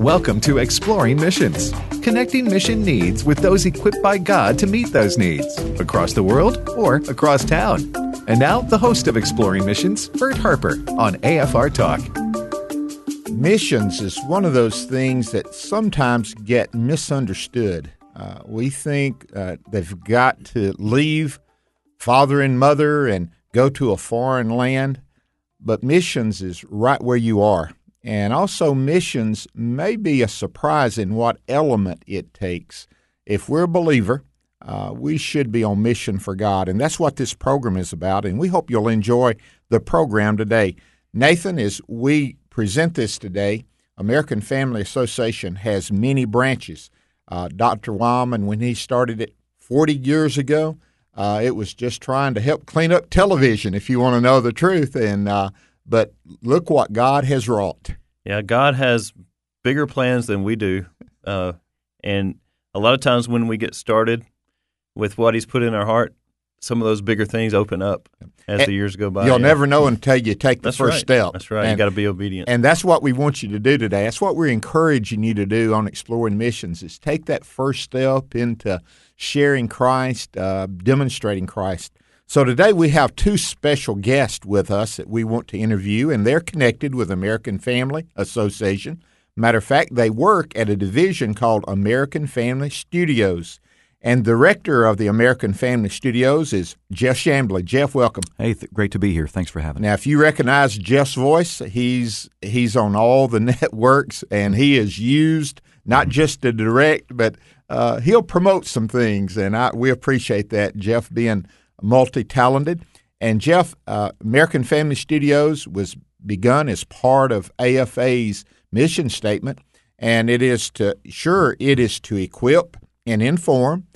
Welcome to Exploring Missions, connecting mission needs with those equipped by God to meet those needs across the world or across town. And now, the host of Exploring Missions, Bert Harper, on AFR Talk. Missions is one of those things that sometimes get misunderstood. Uh, we think uh, they've got to leave father and mother and go to a foreign land, but missions is right where you are. And also, missions may be a surprise in what element it takes. If we're a believer, uh, we should be on mission for God. And that's what this program is about. And we hope you'll enjoy the program today. Nathan, as we present this today, American Family Association has many branches. Uh, Dr. Wildmon, when he started it 40 years ago, uh, it was just trying to help clean up television, if you want to know the truth. And uh, but look what God has wrought. Yeah, God has bigger plans than we do. Uh, and a lot of times when we get started with what He's put in our heart, some of those bigger things open up as and the years go by. You'll yeah. never know until you take the that's first right. step. That's right. And, you got to be obedient. And that's what we want you to do today. That's what we're encouraging you to do on Exploring Missions is take that first step into sharing Christ, uh, demonstrating Christ. So today we have two special guests with us that we want to interview, and they're connected with American Family Association. Matter of fact, they work at a division called American Family Studios. And the director of the American Family Studios is Jeff Chamblee. Jeff, welcome. Hey, th- great to be here. Thanks for having me. Now, if you recognize Jeff's voice, he's he's on all the networks, and he is used not just to direct, but uh, he'll promote some things, and I, we appreciate that. Jeff being multi talented. And Jeff, uh, American Family Studios was begun as part of AFA's mission statement, and it is to sure it is to equip and inform.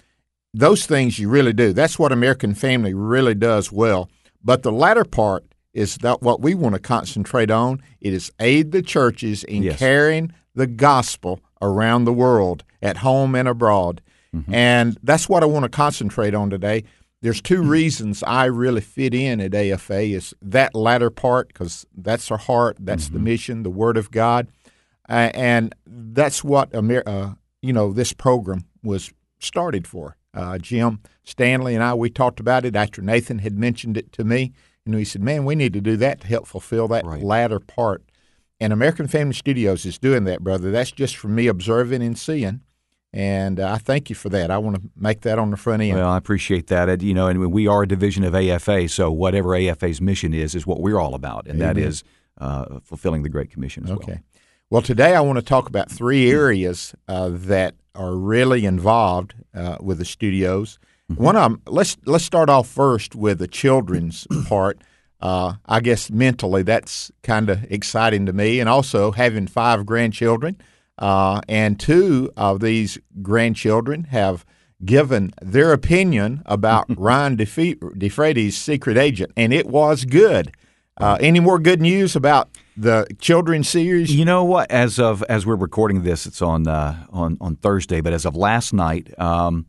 Those things you really do. That's what American Family really does well. But the latter part is that what we want to concentrate on. It is aid the churches in yes. carrying the gospel around the world, at home and abroad. Mm-hmm. And that's what I want to concentrate on today. There's two reasons I really fit in at AFA is that latter part because that's our heart, that's mm-hmm. the mission, the Word of God, uh, and that's what Amer- uh, you know this program was started for. Uh, Jim Stanley and I we talked about it after Nathan had mentioned it to me, and we said, "Man, we need to do that to help fulfill that right. latter part." And American Family Studios is doing that, brother. That's just from me observing and seeing. And uh, I thank you for that. I want to make that on the front end. Well, I appreciate that. You know, and we are a division of AFA, so whatever AFA's mission is, is what we're all about, and Amen. that is uh, fulfilling the Great Commission as okay. well. Okay. Well, today I want to talk about three areas uh, that are really involved uh, with the studios. Mm-hmm. One of them, let's let's start off first with the children's part. Uh, I guess mentally that's kind of exciting to me, and also having five grandchildren. Uh, and two of these grandchildren have given their opinion about Ryan Defrates' secret agent, and it was good. Uh, any more good news about the children's series? You know what? As of as we're recording this, it's on uh, on on Thursday. But as of last night, um,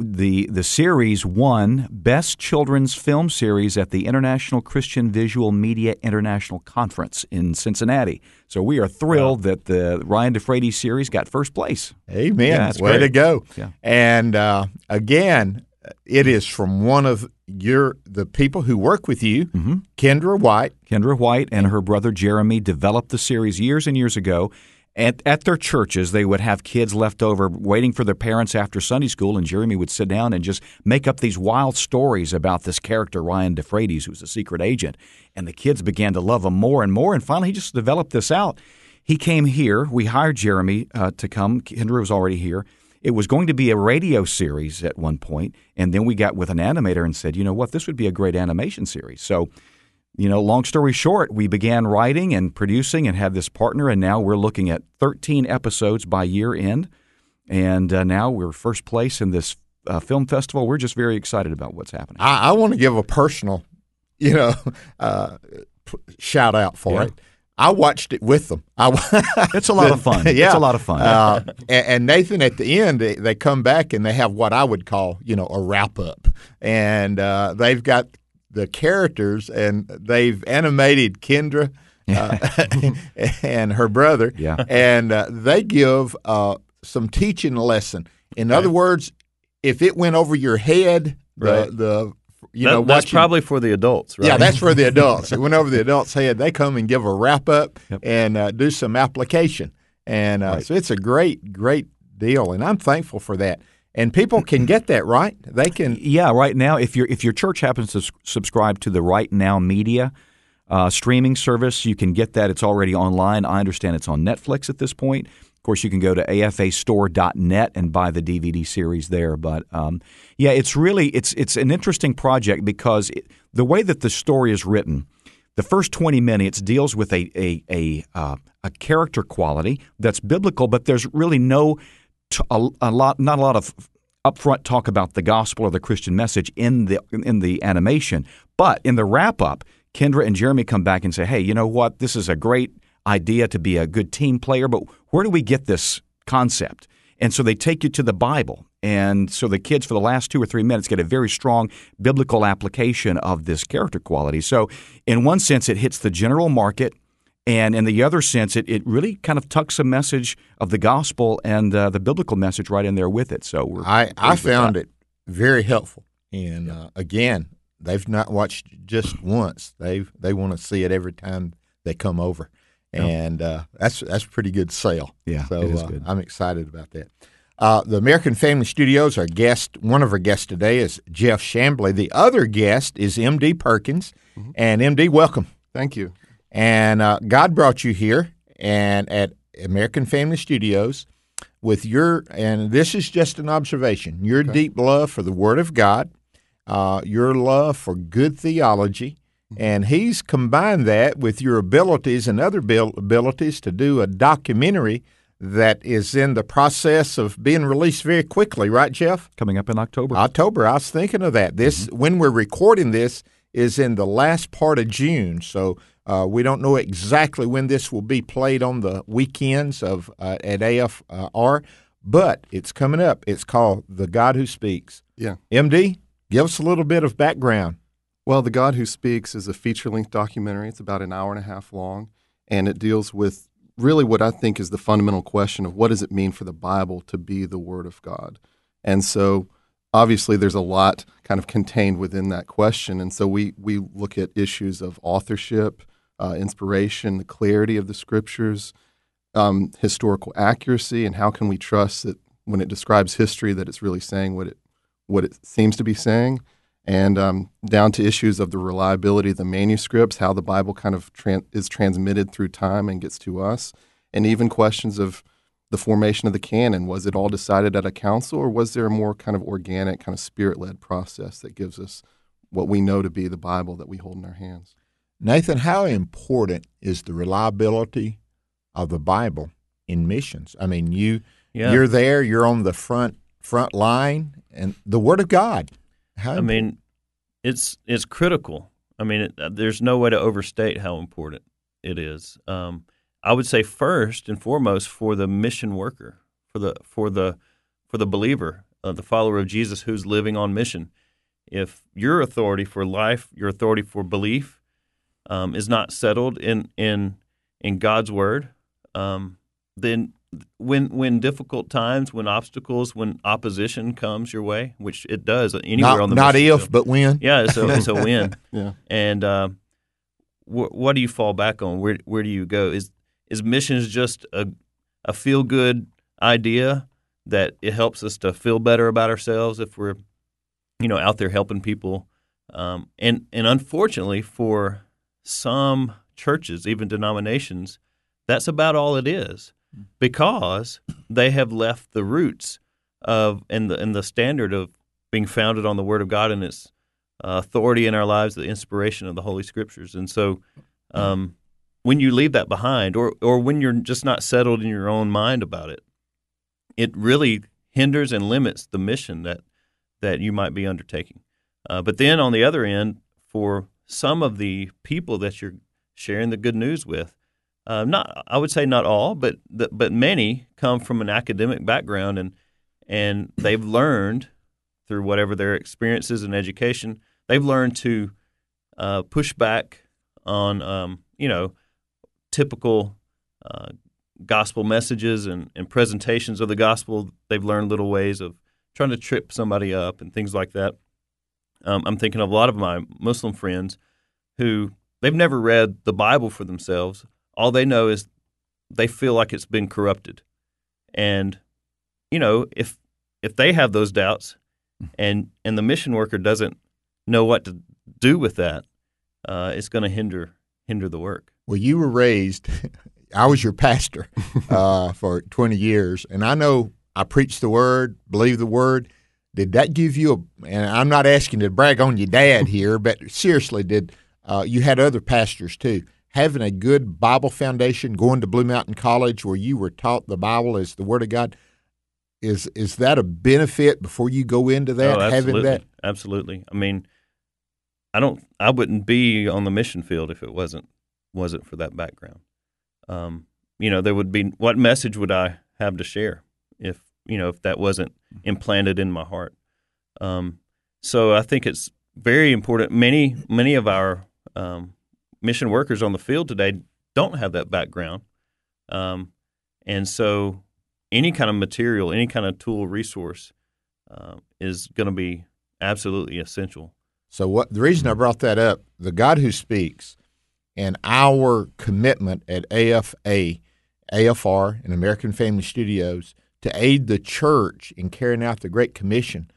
the the series won Best Children's Film Series at the International Christian Visual Media International Conference in Cincinnati. So we are thrilled wow. that the Ryan Defrates series got first place. Amen. Yeah, Way great. to go. Yeah. And uh, again, it is from one of your the people who work with you, mm-hmm. Kendra White. Kendra White and her brother Jeremy developed the series years and years ago at, at their churches, they would have kids left over waiting for their parents after Sunday school, and Jeremy would sit down and just make up these wild stories about this character, Ryan Defrates, who's a secret agent. And the kids began to love him more and more, and finally he just developed this out. He came here. We hired Jeremy uh, to come. Kendra was already here. It was going to be a radio series at one point, and then we got with an animator and said, you know what, this would be a great animation series. So you know, long story short, we began writing and producing and had this partner, and now we're looking at 13 episodes by year end. And uh, now we're first place in this uh, Film Festival. We're just very excited about what's happening. I, I want to give a personal, you know, uh, shout out for Yeah. it. I watched it with them. I, It's a lot of fun. yeah, It's a lot of fun. Uh, and, and Nathan, at the end, they, they come back and they have what I would call, you know, a wrap up, and uh, they've got the characters and they've animated Kendra. Uh, and her brother, Yeah. and uh, they give uh, some teaching lesson. In other words, if it went over your head, the, Right. the you That- know that's watching- probably for the adults, right? yeah, that's for the adults. It went over the adults' head. They come and give a wrap up Yep. and uh, do some application, and uh, so it's a great, great deal, and I'm thankful for that. And people can get that right. They can. Yeah, right now, if your if your church happens to subscribe to the Right Now Media uh, streaming service, you can get that. It's already online. I understand it's on Netflix at this point. Of course, you can go to afastore.net and buy the DVD series there. But um, yeah, it's really it's it's an interesting project because it, the way that the story is written. The first 20 minutes deals with a a a, uh, a character quality that's biblical, but there's really no t- a, a lot not a lot of upfront talk about the gospel or the Christian message in the in the animation. But in the wrap up, Kendra and Jeremy come back and say, "Hey, you know what? This is a great idea to be a good team player, but where do we get this concept?" And so they take you to the Bible. And so the kids, for the last two or three minutes, get a very strong biblical application of this character quality. So, in one sense, it hits the general market. And in the other sense, it, it really kind of tucks a message of the gospel and uh, the biblical message right in there with it. So we're I I found it very helpful, and uh, again, they've not watched just once. They they want to see it every time they come over, and uh, that's that's a pretty good sale. Yeah, so it is uh. I'm excited about that. Uh, the American Family Studios, our guest, one of our guests today is Jeff Chamblee. The other guest is MD Perkins, Mm-hmm. and MD, welcome. Thank you. And uh, God brought you here, and at American Family Studios, with your and this is just an observation. Your deep love for the Word of God, uh, your love for good theology, and He's combined that with your abilities and other abilities to do a documentary that is in the process of being released very quickly. Right, Jeff? coming up in October. October. I was thinking of that. This when we're recording this is in the last part of June, so uh, we don't know exactly when this will be played on the weekends of uh, at AFR, but it's coming up. It's called "The God Who Speaks." Yeah. MD, give us a little bit of background. Well, The God Who Speaks is a feature length documentary. It's about an hour and a half long, and it deals with really what I think is the fundamental question of what does it mean for the Bible to be the Word of God? And so, obviously, there's a lot kind of contained within that question. And so, we, we look at issues of authorship, uh, inspiration, the clarity of the scriptures, um, historical accuracy, and how can we trust that when it describes history that it's really saying what it what it seems to be saying, and um, down to issues of the reliability of the manuscripts, how the Bible kind of tran- is transmitted through time and gets to us, and even questions of the formation of the canon. Was it all decided at a council, or was there a more kind of organic, kind of spirit led process that gives us what we know to be the Bible that we hold in our hands? Nathan, how important is the reliability of the Bible in missions? I mean, you Yeah. you're there, you're on the front front line, and the Word of God. How I mean, it's it's critical. I mean, it, uh, there's no way to overstate how important it is. Um, I would say first and foremost for the mission worker, for the for the for the believer, uh, the follower of Jesus who's living on mission. If your authority for life, your authority for belief, um, is not settled in in in God's word, um, then when when difficult times, when obstacles, when opposition comes your way, which it does anywhere not, on the not if, field. but when. Yeah, it's a it's a win. Yeah. And uh, wh- what do you fall back on? Where where do you go? Is is missions just a a feel good idea that it helps us to feel better about ourselves if we're you know out there helping people? Um, and and unfortunately for some churches, even denominations, that's about all it is because they have left the roots of and the and the standard of being founded on the Word of God and its uh, authority in our lives, the inspiration of the Holy Scriptures. And so, um, when you leave that behind, or or when you're just not settled in your own mind about it, it really hinders and limits the mission that that you might be undertaking. Uh, but then on the other end, for some of the people that you're sharing the good news with, uh, not I would say not all, but the, but many come from an academic background and and they've learned through whatever their experiences and education, they've learned to uh, push back on um, you know typical uh, gospel messages and, and presentations of the gospel. They've learned little ways of trying to trip somebody up and things like that. Um, I'm thinking of a lot of my Muslim friends who they've never read the Bible for themselves. All they know is they feel like it's been corrupted, and you know if if they have those doubts, and and the mission worker doesn't know what to do with that, uh, it's going to hinder hinder the work. Well, you were raised. I was your pastor uh, for 20 years, and I know I preached the word, believe the word. Did that give you a? And I'm not asking to brag on your dad here, but seriously, did uh, you had other pastors too? Having a good Bible foundation, going to Blue Mountain College where you were taught the Bible as the Word of God, is is that a benefit before you go into that? Oh, having that, absolutely. I mean, I don't. I wouldn't be on the mission field if it wasn't wasn't for that background. Um, you know, there would be what message would I have to share if you know if that wasn't implanted in my heart. Um, so I think it's very important. Many many of our um, mission workers on the field today don't have that background, um, and so any kind of material, any kind of tool resource uh, is going to be absolutely essential. So what the reason I brought that up, the God who speaks, and our commitment at AFA, AFR, and American Family Studios to aid the church in carrying out the Great Commission,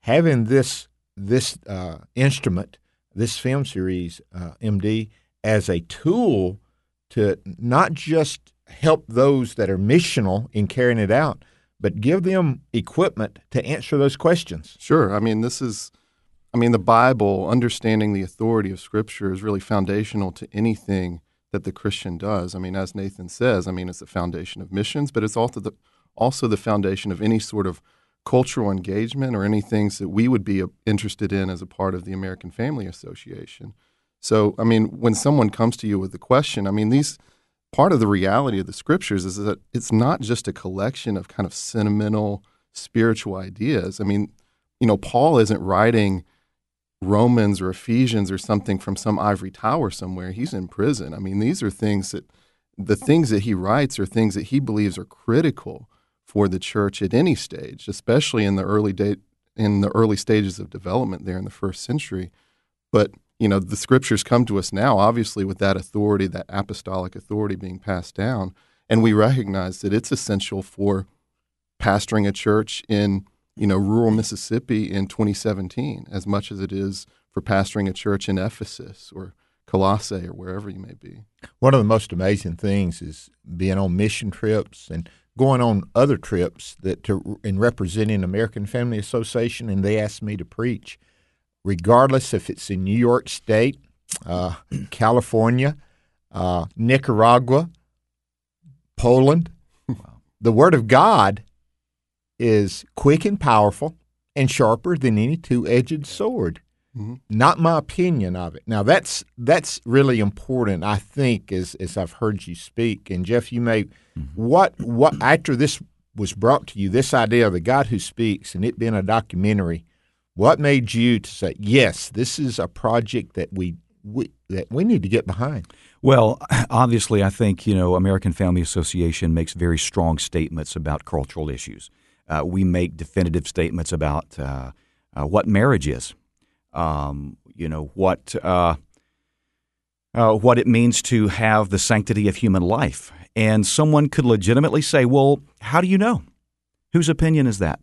having this this uh, instrument, this film series, uh, MD, as a tool to not just help those that are missional in carrying it out, but give them equipment to answer those questions. Sure. I mean, this is, I mean, the Bible, understanding the authority of Scripture is really foundational to anything that the Christian does. I mean, as Nathan says, I mean, it's the foundation of missions, but it's also the also the foundation of any sort of cultural engagement or any things that we would be uh, interested in as a part of the American Family Association. So, I mean, when someone comes to you with a question, I mean, these part of the reality of the scriptures is that it's not just a collection of kind of sentimental spiritual ideas. I mean, you know, Paul isn't writing Romans or Ephesians or something from some ivory tower somewhere. He's in prison. I mean, these are things that the things that he writes are things that he believes are critical for the church at any stage, especially in the early date in the early stages of development there in the first century. But you know, the scriptures come to us now, obviously, with that authority, that apostolic authority being passed down. And we recognize that it's essential for pastoring a church in, you know, rural Mississippi in 2017 as much as it is for pastoring a church in Ephesus or Colossae or wherever you may be. One of the most amazing things is being on mission trips and going on other trips that to in representing American Family Association and they asked me to preach regardless if it's in New York State, uh, California, uh, Nicaragua, Poland. Wow. The Word of God is quick and powerful and sharper than any two-edged sword. Mm-hmm. Not my opinion of it. Now that's that's really important. I think as as I've heard you speak, and Jeff, you may mm-hmm. what what after this was brought to you, this idea of the God who speaks, and it being a documentary what made you to say, yes, this is a project that we, we that we need to get behind? Well, obviously, I think you know American Family Association makes very strong statements about cultural issues. Uh, we make definitive statements about uh, uh, what marriage is. Um, you know what uh, uh, what it means to have the sanctity of human life. And someone could legitimately say, "Well, how do you know? Whose opinion is that?"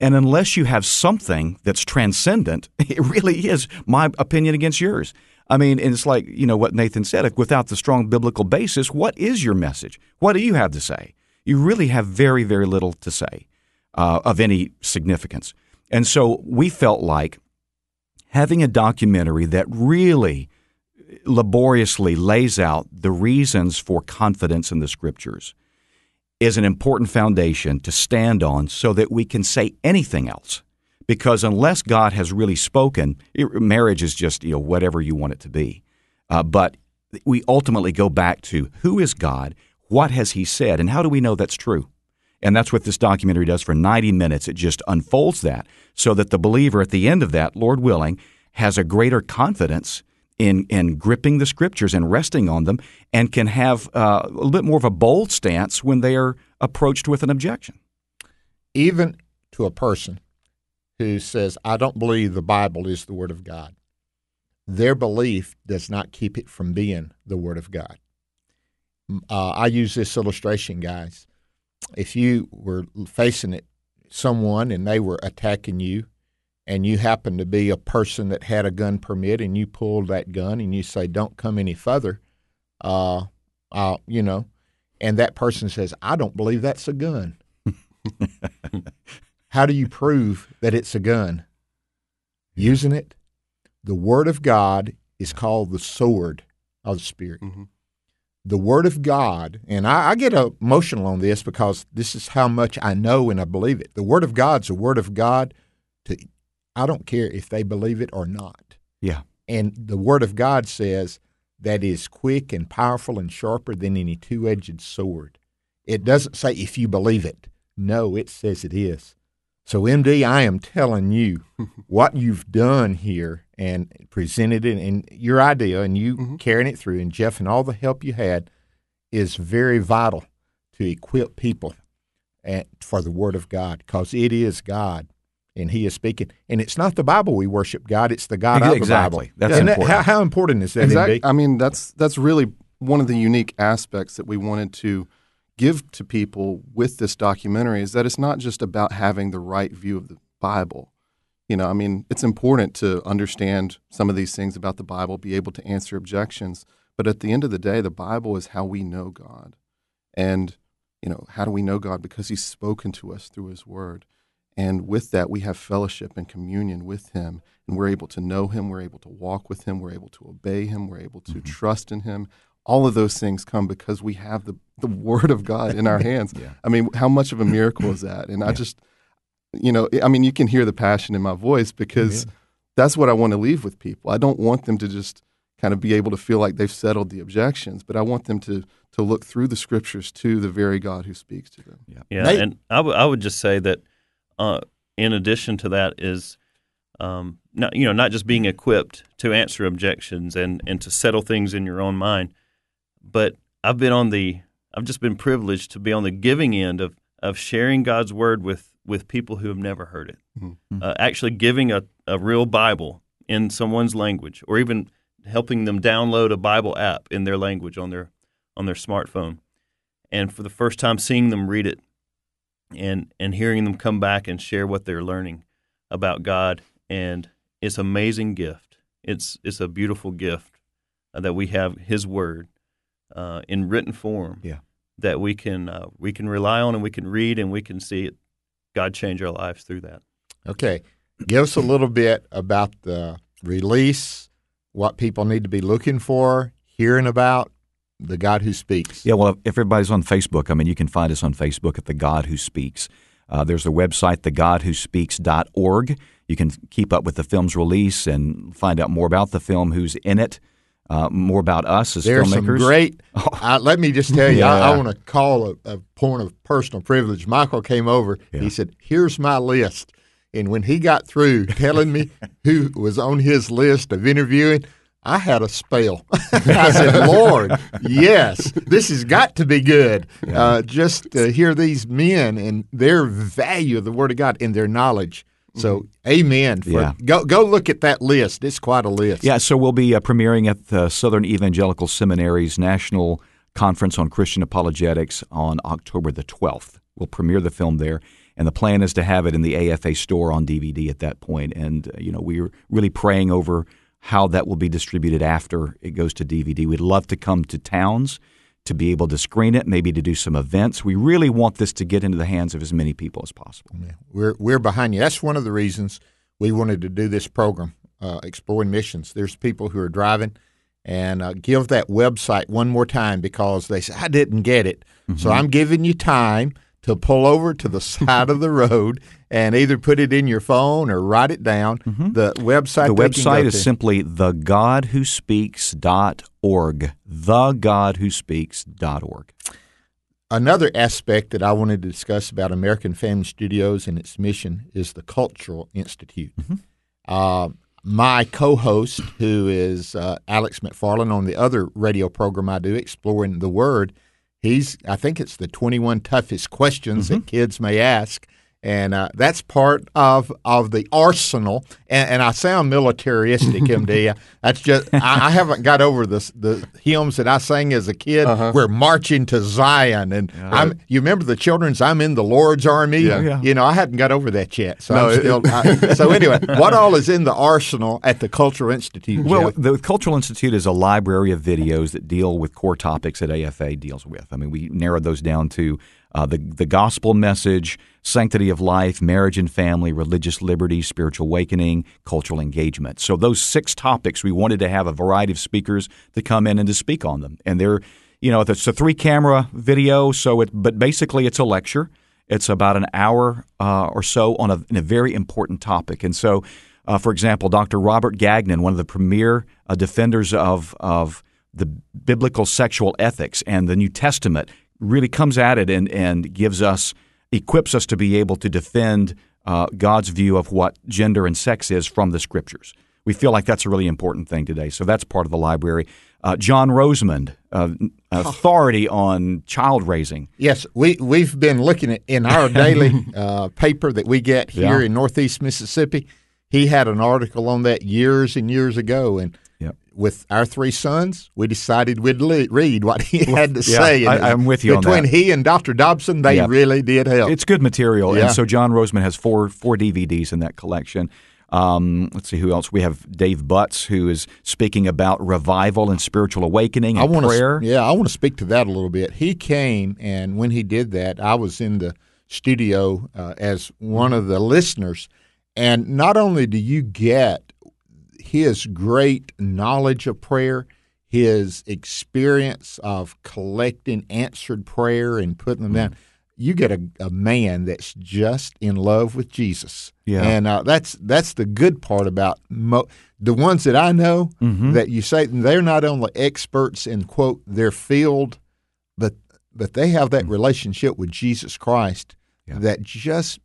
And unless you have something that's transcendent, it really is my opinion against yours. I mean, and it's like, you know, what Nathan said without the strong biblical basis, what is your message? What do you have to say? You really have very, very little to say uh, of any significance. And so we felt like having a documentary that really laboriously lays out the reasons for confidence in the scriptures is an important foundation to stand on so that we can say anything else because unless God has really spoken, it, marriage is just you know whatever you want it to be. Uh, but we ultimately go back to who is God, what has He said, and how do we know that's true? And that's what this documentary does for 90 minutes. It just unfolds that so that the believer at the end of that, Lord willing, has a greater confidence in, in gripping the scriptures and resting on them and can have uh, a little bit more of a bold stance when they are approached with an objection. Even to a person who says, I don't believe the Bible is the Word of God, their belief does not keep it from being the Word of God. Uh, I use this illustration, guys. If you were facing it, someone and they were attacking you, and you happen to be a person that had a gun permit, and you pulled that gun and you say, "Don't come any further," uh, uh, you know, and that person says, "I don't believe that's a gun." How do you prove that it's a gun? Using it. The Word of God is called the sword of the Spirit. Mm-hmm. The Word of God, and I, I, get emotional on this because this is how much I know and I believe it. The Word of God's the Word of God. To I don't care if they believe it or not. Yeah. And the Word of God says that is quick and powerful and sharper than any two edged sword. It doesn't say if you believe it. No, it says it is. So, MD, I am telling you what you've done here and presented it and your idea and you mm-hmm. carrying it through, and Jeff and all the help you had is very vital to equip people at, for the Word of God because it is God and He is speaking. And it's not the Bible we worship, God, it's the God exactly. of the Bible. That's important. That, how, how, important is that, exactly. MD? I mean, that's, that's really one of the unique aspects that we wanted to give to people with this documentary is that it's not just about having the right view of the Bible. You know, I mean, it's important to understand some of these things about the Bible, be able to answer objections. But at the end of the day, the Bible is how we know God. And, you know, how do we know God? Because He's spoken to us through His Word. And with that, we have fellowship and communion with Him. And we're able to know Him. We're able to walk with Him. We're able to obey Him. We're able to mm-hmm. trust in Him all of those things come because we have the, the word of God in our hands. yeah. I mean, how much of a miracle is that? And yeah. I just, you know, I mean, you can hear the passion in my voice because yeah. that's what I want to leave with people. I don't want them to just kind of be able to feel like they've settled the objections, but I want them to to look through the scriptures to the very God who speaks to them. Yeah, yeah and I, w- I would just say that uh, in addition to that is um, not you know not just being equipped to answer objections and and to settle things in your own mind, but I've been on the I've just been privileged to be on the giving end of of sharing God's word with with people who have never heard it. Mm-hmm. Uh, actually, giving a, a real Bible in someone's language, or even helping them download a Bible app in their language on their on their smartphone, and for the first time seeing them read it, and and hearing them come back and share what they're learning about God, and it's an amazing gift. It's it's a beautiful gift that we have His Word uh, in written form yeah. that we can uh, we can rely on and we can read and we can see it, God change our lives through that. Okay, give us a little bit about the release, what people need to be looking for, hearing about the God who speaks. Yeah, well, if everybody's on Facebook, I mean, you can find us on Facebook at the God Who Speaks. Uh, there's a website, thegodwhospeaks.org. You can keep up with the film's release and find out more about the film, who's in it, uh, more about us as There's filmmakers. Some great. Let me just tell you, yeah. I, I want to call a, a, point of personal privilege. Michael came over. Yeah. He said, "Here's my list." And when he got through telling me who was on his list of interviewing, I had a spell. I said, Lord, yes, this has got to be good. Yeah. Uh, just to hear these men and their value of the Word of God and their knowledge. So, mm-hmm. amen. For, yeah. Go go look at that list. It's quite a list. Yeah. So we'll be uh, premiering at the Southern Evangelical Seminary's National Conference on Christian Apologetics on October the 12th. We'll premiere the film there, and the plan is to have it in the AFA store on DVD at that point. And uh, you know, we're really praying over how that will be distributed after it goes to DVD. We'd love to come to towns to be able to screen it, maybe to do some events. We really want this to get into the hands of as many people as possible. Yeah, we're we're behind you. That's one of the reasons we wanted to do this program, uh, exploring missions. There's people who are driving, and uh, give that website one more time because they say I didn't get it. Mm-hmm. So I'm giving you time to pull over to the side of the road and either put it in your phone or write it down. The website Mm-hmm. The can go website is to- simply thegodwhospeaks.org. Thegodwhospeaks.org. Another aspect that I wanted to discuss about American Family Studios and its mission is the Cultural Institute. Uh, my co-host, who is uh, Alex McFarland on the other radio program I do, Exploring the Word, he's I think it's the 21 toughest questions that mm-hmm. kids may ask. And uh, that's part of, of the arsenal. And, and I sound militaristic, MD. That's just I, I haven't got over the the hymns that I sang as a kid. We're marching to Zion, and I'm. You remember the children's? I'm in the Lord's army. Yeah. Yeah. You know, I hadn't got over that yet. So No, I'm it- still. I, so anyway, what all is in the arsenal at the Cultural Institute? Well, Jeff? the Cultural Institute is a library of videos that deal with core topics that AFA deals with. I mean, we narrowed those down to uh, the the gospel message, sanctity of life, marriage and family, religious liberty, spiritual awakening, cultural engagement. So those six topics, we wanted to have a variety of speakers to come in and to speak on them. And they're, you know, it's a three camera video, so it but basically it's a lecture. It's about an hour uh, or so on a, a very important topic. And so, uh, for example, Dr. Robert Gagnon, one of the premier uh, defenders of, of the biblical sexual ethics and the New Testament, really comes at it and, and gives us, equips us to be able to defend uh, God's view of what gender and sex is from the scriptures. We feel like that's a really important thing today. So that's part of the library. Uh, John Rosemond, uh, authority on child raising. Yes, we we've been looking at in our daily uh, paper that we get here Yeah. in Northeast Mississippi. He had an article on that years and years ago, and. With our three sons, we decided we'd le- read what he had to yeah, say. I- I'm with you Between he and Dr. Dobson, they Yeah. really did help. It's good material, Yeah. and so John Rosemond has four four DVDs in that collection. Um, let's see who else. We have Dave Butts, who is speaking about revival and spiritual awakening I and want prayer. to, yeah, I want to speak to that a little bit. He came, and when he did that, I was in the studio uh, as one of the listeners. And not only do you get his great knowledge of prayer, his experience of collecting answered prayer and putting them down, you get a, a man that's just in love with Jesus. Yeah. And uh, that's that's the good part about mo- the ones that I know Mm-hmm. that you say they're not only experts in quote their field, but but they have that relationship with Jesus Christ. Yeah. that just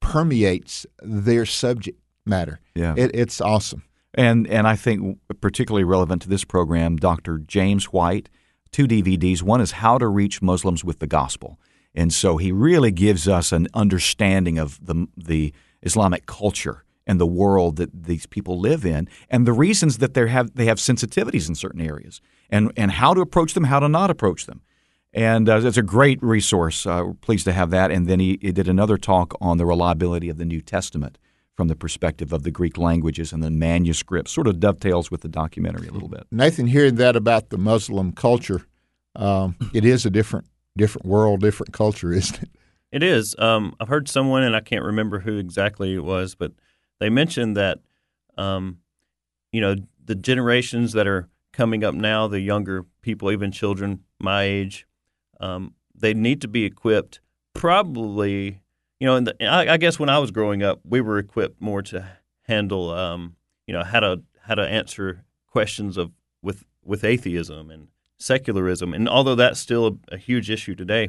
permeates their subject matter. Yeah. It, it's awesome. And and I think particularly relevant to this program, Dr. James White, two DVDs. One is How to Reach Muslims with the Gospel, and so he really gives us an understanding of the the Islamic culture and the world that these people live in, and the reasons that they have they have sensitivities in certain areas, and and how to approach them, how to not approach them. And uh, it's a great resource. Uh, pleased to have that. And then he, he did another talk on the reliability of the New Testament from the perspective of the Greek languages and the manuscripts. Sort of dovetails with the documentary a little bit. Nathan, hearing that about the Muslim culture, um, it is a different different world, different culture, isn't it? It is. Um, I've heard someone, and I can't remember who exactly it was, but they mentioned that, um, you know, the generations that are coming up now, the younger people, even children my age, um, they need to be equipped. Probably, you know, the, I, I guess when I was growing up, we were equipped more to handle, um, you know, how to how to answer questions of with with atheism and secularism, and although that's still a, a huge issue today,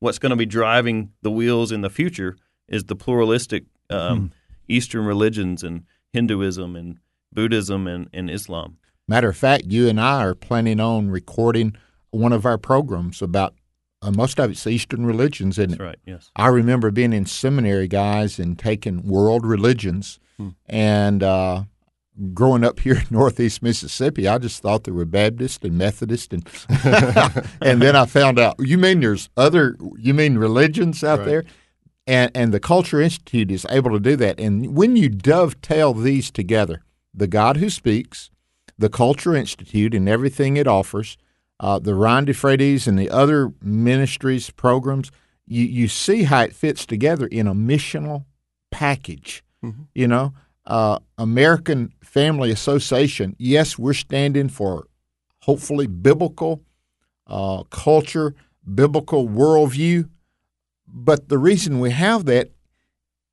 what's going to be driving the wheels in the future is the pluralistic um, Eastern religions and Hinduism and Buddhism and, and Islam. Matter of fact, you and I are planning on recording one of our programs about uh, most of it's Eastern religions, isn't That's it? right. Yes. I remember being in seminary, guys, and taking world religions. And uh, growing up here in Northeast Mississippi, I just thought there were Baptist and Methodist, and and then I found out you mean there's other you mean religions out Right. there, and and the Culture Institute is able to do that. And when you dovetail these together, the God who speaks, the Culture Institute, and everything it offers, uh, the Ryan Defrates and the other ministries programs, you you see how it fits together in a missional package. You know, uh, American Family Association. Yes, we're standing for hopefully biblical uh, culture, biblical worldview, but the reason we have that,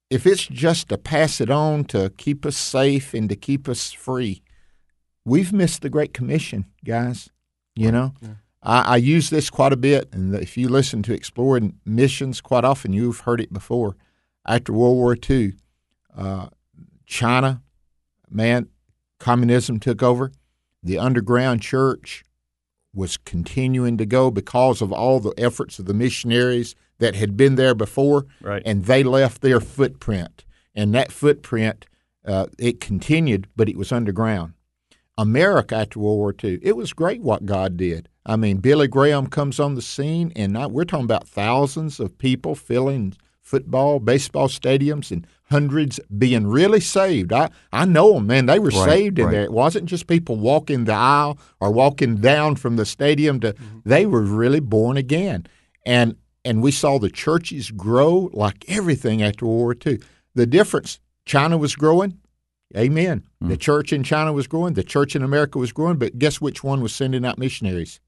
if it's just to pass it on to keep us safe and to keep us free, we've missed the Great Commission, guys. You know, yeah. I, I, use this quite a bit, and if you listen to exploring missions quite often, you've heard it before. After World War II, uh, China, man, communism took over. The underground church was continuing to go because of all the efforts of the missionaries that had been there before, right. and they left their footprint. And that footprint, uh, it continued, but it was underground. America after World War II, it was great what God did. I mean, Billy Graham comes on the scene, and now we're talking about thousands of people filling football, baseball stadiums, and hundreds being really saved. I, I know them, man. They were right, saved in right. there. It wasn't just people walking the aisle or walking down from the stadium to. Mm-hmm. They were really born again, and and we saw the churches grow like everything after World War II. The difference: China was growing. Amen. Mm-hmm. The church in China was growing. The church in America was growing. But guess which one was sending out missionaries?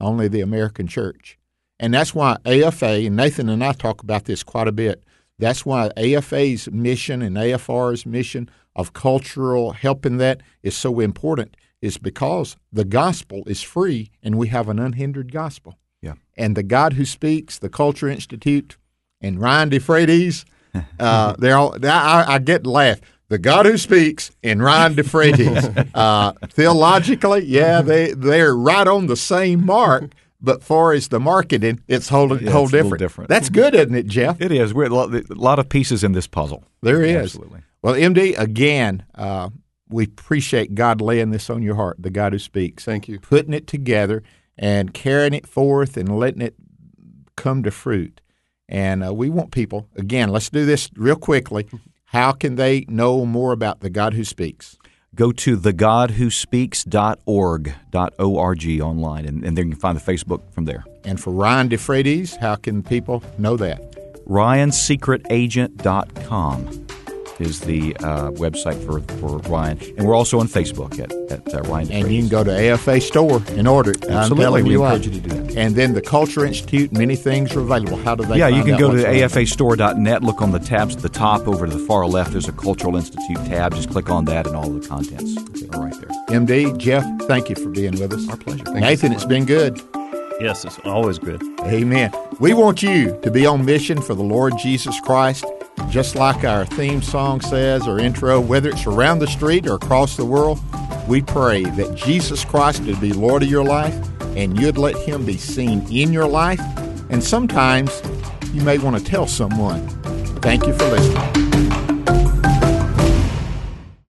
Only the American church. And that's why AFA, and Nathan and I talk about this quite a bit, that's why AFA's mission and AFR's mission of cultural help in that is so important, is because the gospel is free and we have an unhindered gospel. Yeah. And the God who speaks, the Culture Institute, and Ryan Defrates, uh, they're all, I, I get to laugh. The God who speaks and Ryan Defrates, uh, theologically, yeah, they, they're right on the same mark but far as the marketing, it's whole, yeah, whole it's different. different. That's good, isn't it, Jeff? It is. We're a lot of pieces in this puzzle. There is. Absolutely. Well, MD, again, uh, we appreciate God laying this on your heart, the God who speaks. Thank you. Putting it together and carrying it forth and letting it come to fruit. And uh, we want people, again, let's do this real quickly. How can they know more about the God who speaks? go to thegodwhospeaks.org O-R-G online, and, and then you can find the Facebook from there. And for Ryan Defrates, how can people know that? RyanSecretAgent.com is the uh, website for, for Ryan. And we're also on Facebook at, at uh, Ryan. And you can go to AFA store and order it. Absolutely. we you encourage you to do that. And then the Culture Institute, many things are available. How do they Yeah, you can go to afastore.net, look on the tabs at the top. Over to the far left, there's a Cultural Institute tab. Just click on that, and all the contents are right there. MD, Jeff, thank you for being with us. Our pleasure. Thank Nathan, it's been good. Yes, it's always good. Amen. We want you to be on mission for the Lord Jesus Christ. Just like our theme song says or intro, whether it's around the street or across the world, we pray that Jesus Christ would be Lord of your life and you'd let him be seen in your life. And sometimes you may want to tell someone. Thank you for listening.